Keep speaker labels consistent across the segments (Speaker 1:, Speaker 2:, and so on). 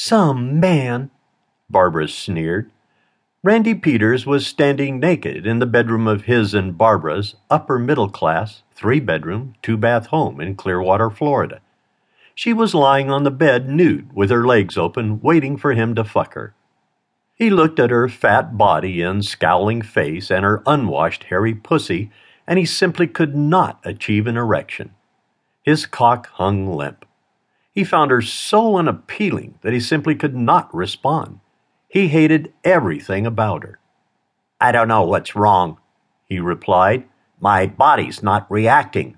Speaker 1: Some man, Barbara sneered. Randy Peters was standing naked in the bedroom of his and Barbara's upper middle class, three bedroom, two bath home in Clearwater, Florida. She was lying on the bed nude with her legs open, waiting for him to fuck her. He looked at her fat body and scowling face and her unwashed hairy pussy, and he simply could not achieve an erection. His cock hung limp. He found her so unappealing that he simply could not respond. He hated everything about her. I don't know what's wrong, he replied. My body's not reacting.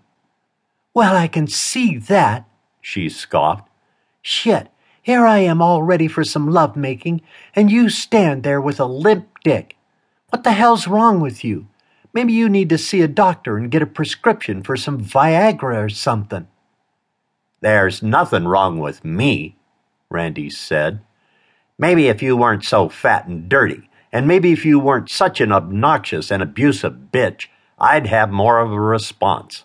Speaker 1: Well, I can see that, she scoffed. Shit, here I am all ready for some love making, and you stand there with a limp dick. What the hell's wrong with you? Maybe you need to see a doctor and get a prescription for some Viagra or something. There's nothing wrong with me, Randy said. Maybe if you weren't so fat and dirty, and maybe if you weren't such an obnoxious and abusive bitch, I'd have more of a response.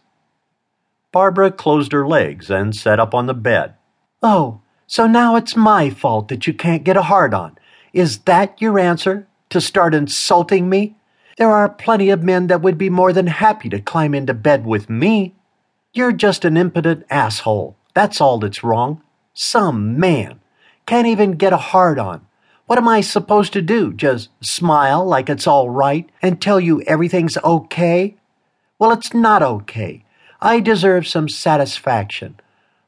Speaker 1: Barbara closed her legs and sat up on the bed. Oh, so now it's my fault that you can't get a hard on. Is that your answer? To start insulting me? There are plenty of men that would be more than happy to climb into bed with me. You're just an impotent asshole. That's all that's wrong. Some man. Can't even get a hard on. What am I supposed to do? Just smile like it's all right and tell you everything's okay? Well, it's not okay. I deserve some satisfaction.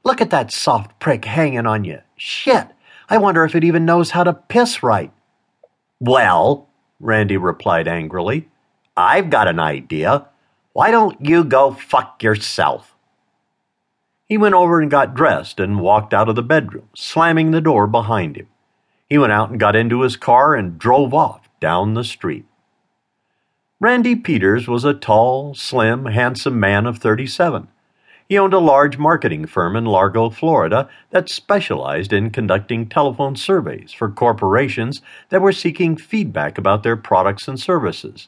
Speaker 1: Look at that soft prick hanging on you. Shit! I wonder if it even knows how to piss right. Well, Randy replied angrily, I've got an idea. Why don't you go fuck yourself? He went over and got dressed and walked out of the bedroom, slamming the door behind him. He went out and got into his car and drove off down the street. Randy Peters was a tall, slim, handsome man of 37. He owned a large marketing firm in Largo, Florida that specialized in conducting telephone surveys for corporations that were seeking feedback about their products and services.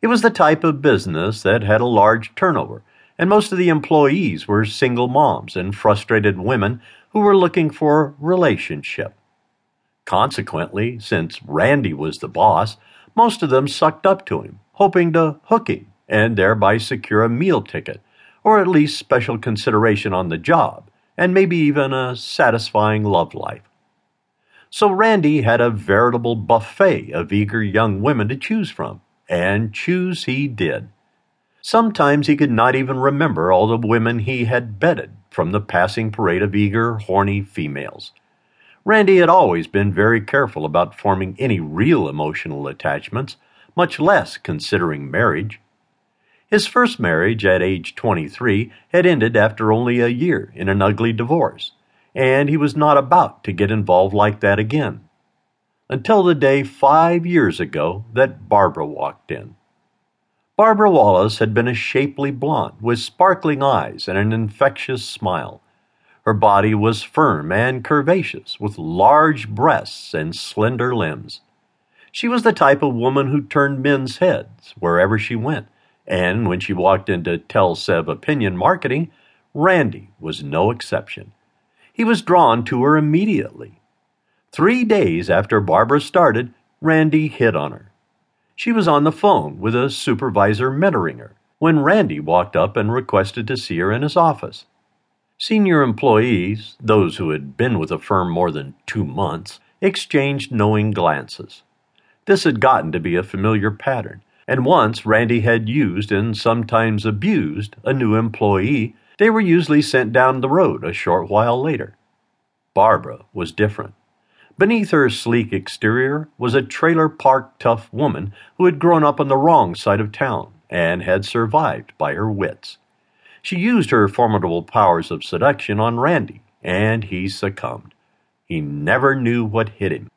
Speaker 1: It was the type of business that had a large turnover and most of the employees were single moms and frustrated women who were looking for a relationship. Consequently, since Randy was the boss, most of them sucked up to him, hoping to hook him and thereby secure a meal ticket, or at least special consideration on the job, and maybe even a satisfying love life. So Randy had a veritable buffet of eager young women to choose from, and choose he did. Sometimes he could not even remember all the women he had bedded from the passing parade of eager, horny females. Randy had always been very careful about forming any real emotional attachments, much less considering marriage. His first marriage at age 23 had ended after only a year in an ugly divorce, and he was not about to get involved like that again. Until the day five years ago that Barbara walked in. Barbara Wallace had been a shapely blonde with sparkling eyes and an infectious smile. Her body was firm and curvaceous, with large breasts and slender limbs. She was the type of woman who turned men's heads wherever she went, and when she walked into Telsev Opinion Marketing, Randy was no exception. He was drawn to her immediately. Three days after Barbara started, Randy hit on her. She was on the phone with a supervisor mentoring her when Randy walked up and requested to see her in his office. Senior employees, those who had been with the firm more than two months, exchanged knowing glances. This had gotten to be a familiar pattern, and once Randy had used and sometimes abused a new employee, they were usually sent down the road a short while later. Barbara was different. Beneath her sleek exterior was a trailer park tough woman who had grown up on the wrong side of town and had survived by her wits. She used her formidable powers of seduction on Randy, and he succumbed. He never knew what hit him.